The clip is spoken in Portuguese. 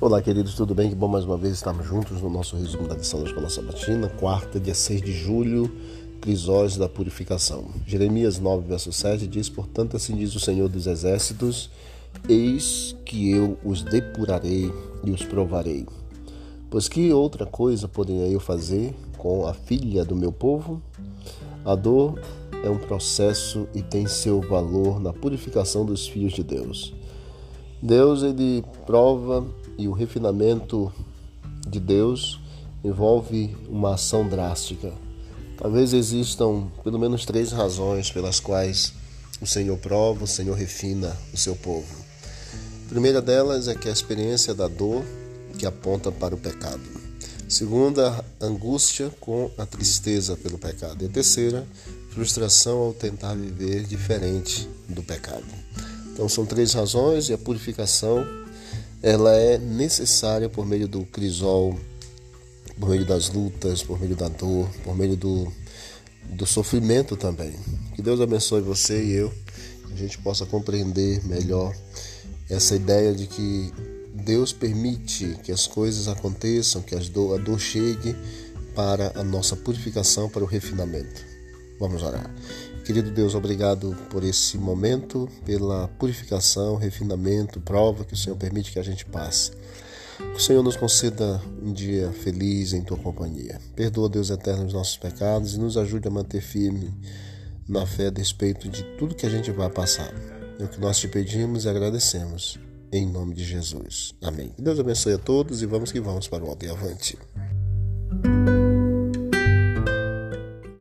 Olá, queridos, tudo bem? Que bom mais uma vez estarmos juntos no nosso resumo da lição da Escola Sabatina, quarta, dia 6 de julho, crisóis da purificação. Jeremias 9, verso 7 diz: Portanto, assim diz o Senhor dos Exércitos: Eis que eu os depurarei e os provarei. Pois que outra coisa poderia eu fazer com a filha do meu povo? A dor é um processo e tem seu valor na purificação dos filhos de Deus. Deus ele prova e o refinamento de Deus envolve uma ação drástica. Talvez existam pelo menos três razões pelas quais o Senhor prova, o Senhor refina o seu povo. A primeira delas é que a experiência da dor que aponta para o pecado. Segunda, angústia com a tristeza pelo pecado. E a terceira, frustração ao tentar viver diferente do pecado. Então são três razões e a purificação ela é necessária por meio do crisol, por meio das lutas, por meio da dor, por meio do, do sofrimento também. Que Deus abençoe você e eu, que a gente possa compreender melhor essa ideia de que Deus permite que as coisas aconteçam, que a dor, a dor chegue para a nossa purificação, para o refinamento. Vamos orar. Querido Deus, obrigado por esse momento, pela purificação, refinamento, prova que o Senhor permite que a gente passe. Que o Senhor nos conceda um dia feliz em tua companhia. Perdoa, Deus eterno, os nossos pecados e nos ajude a manter firme na fé a respeito de tudo que a gente vai passar. É o que nós te pedimos e agradecemos. Em nome de Jesus. Amém. Deus abençoe a todos e vamos que vamos para o alto e avante.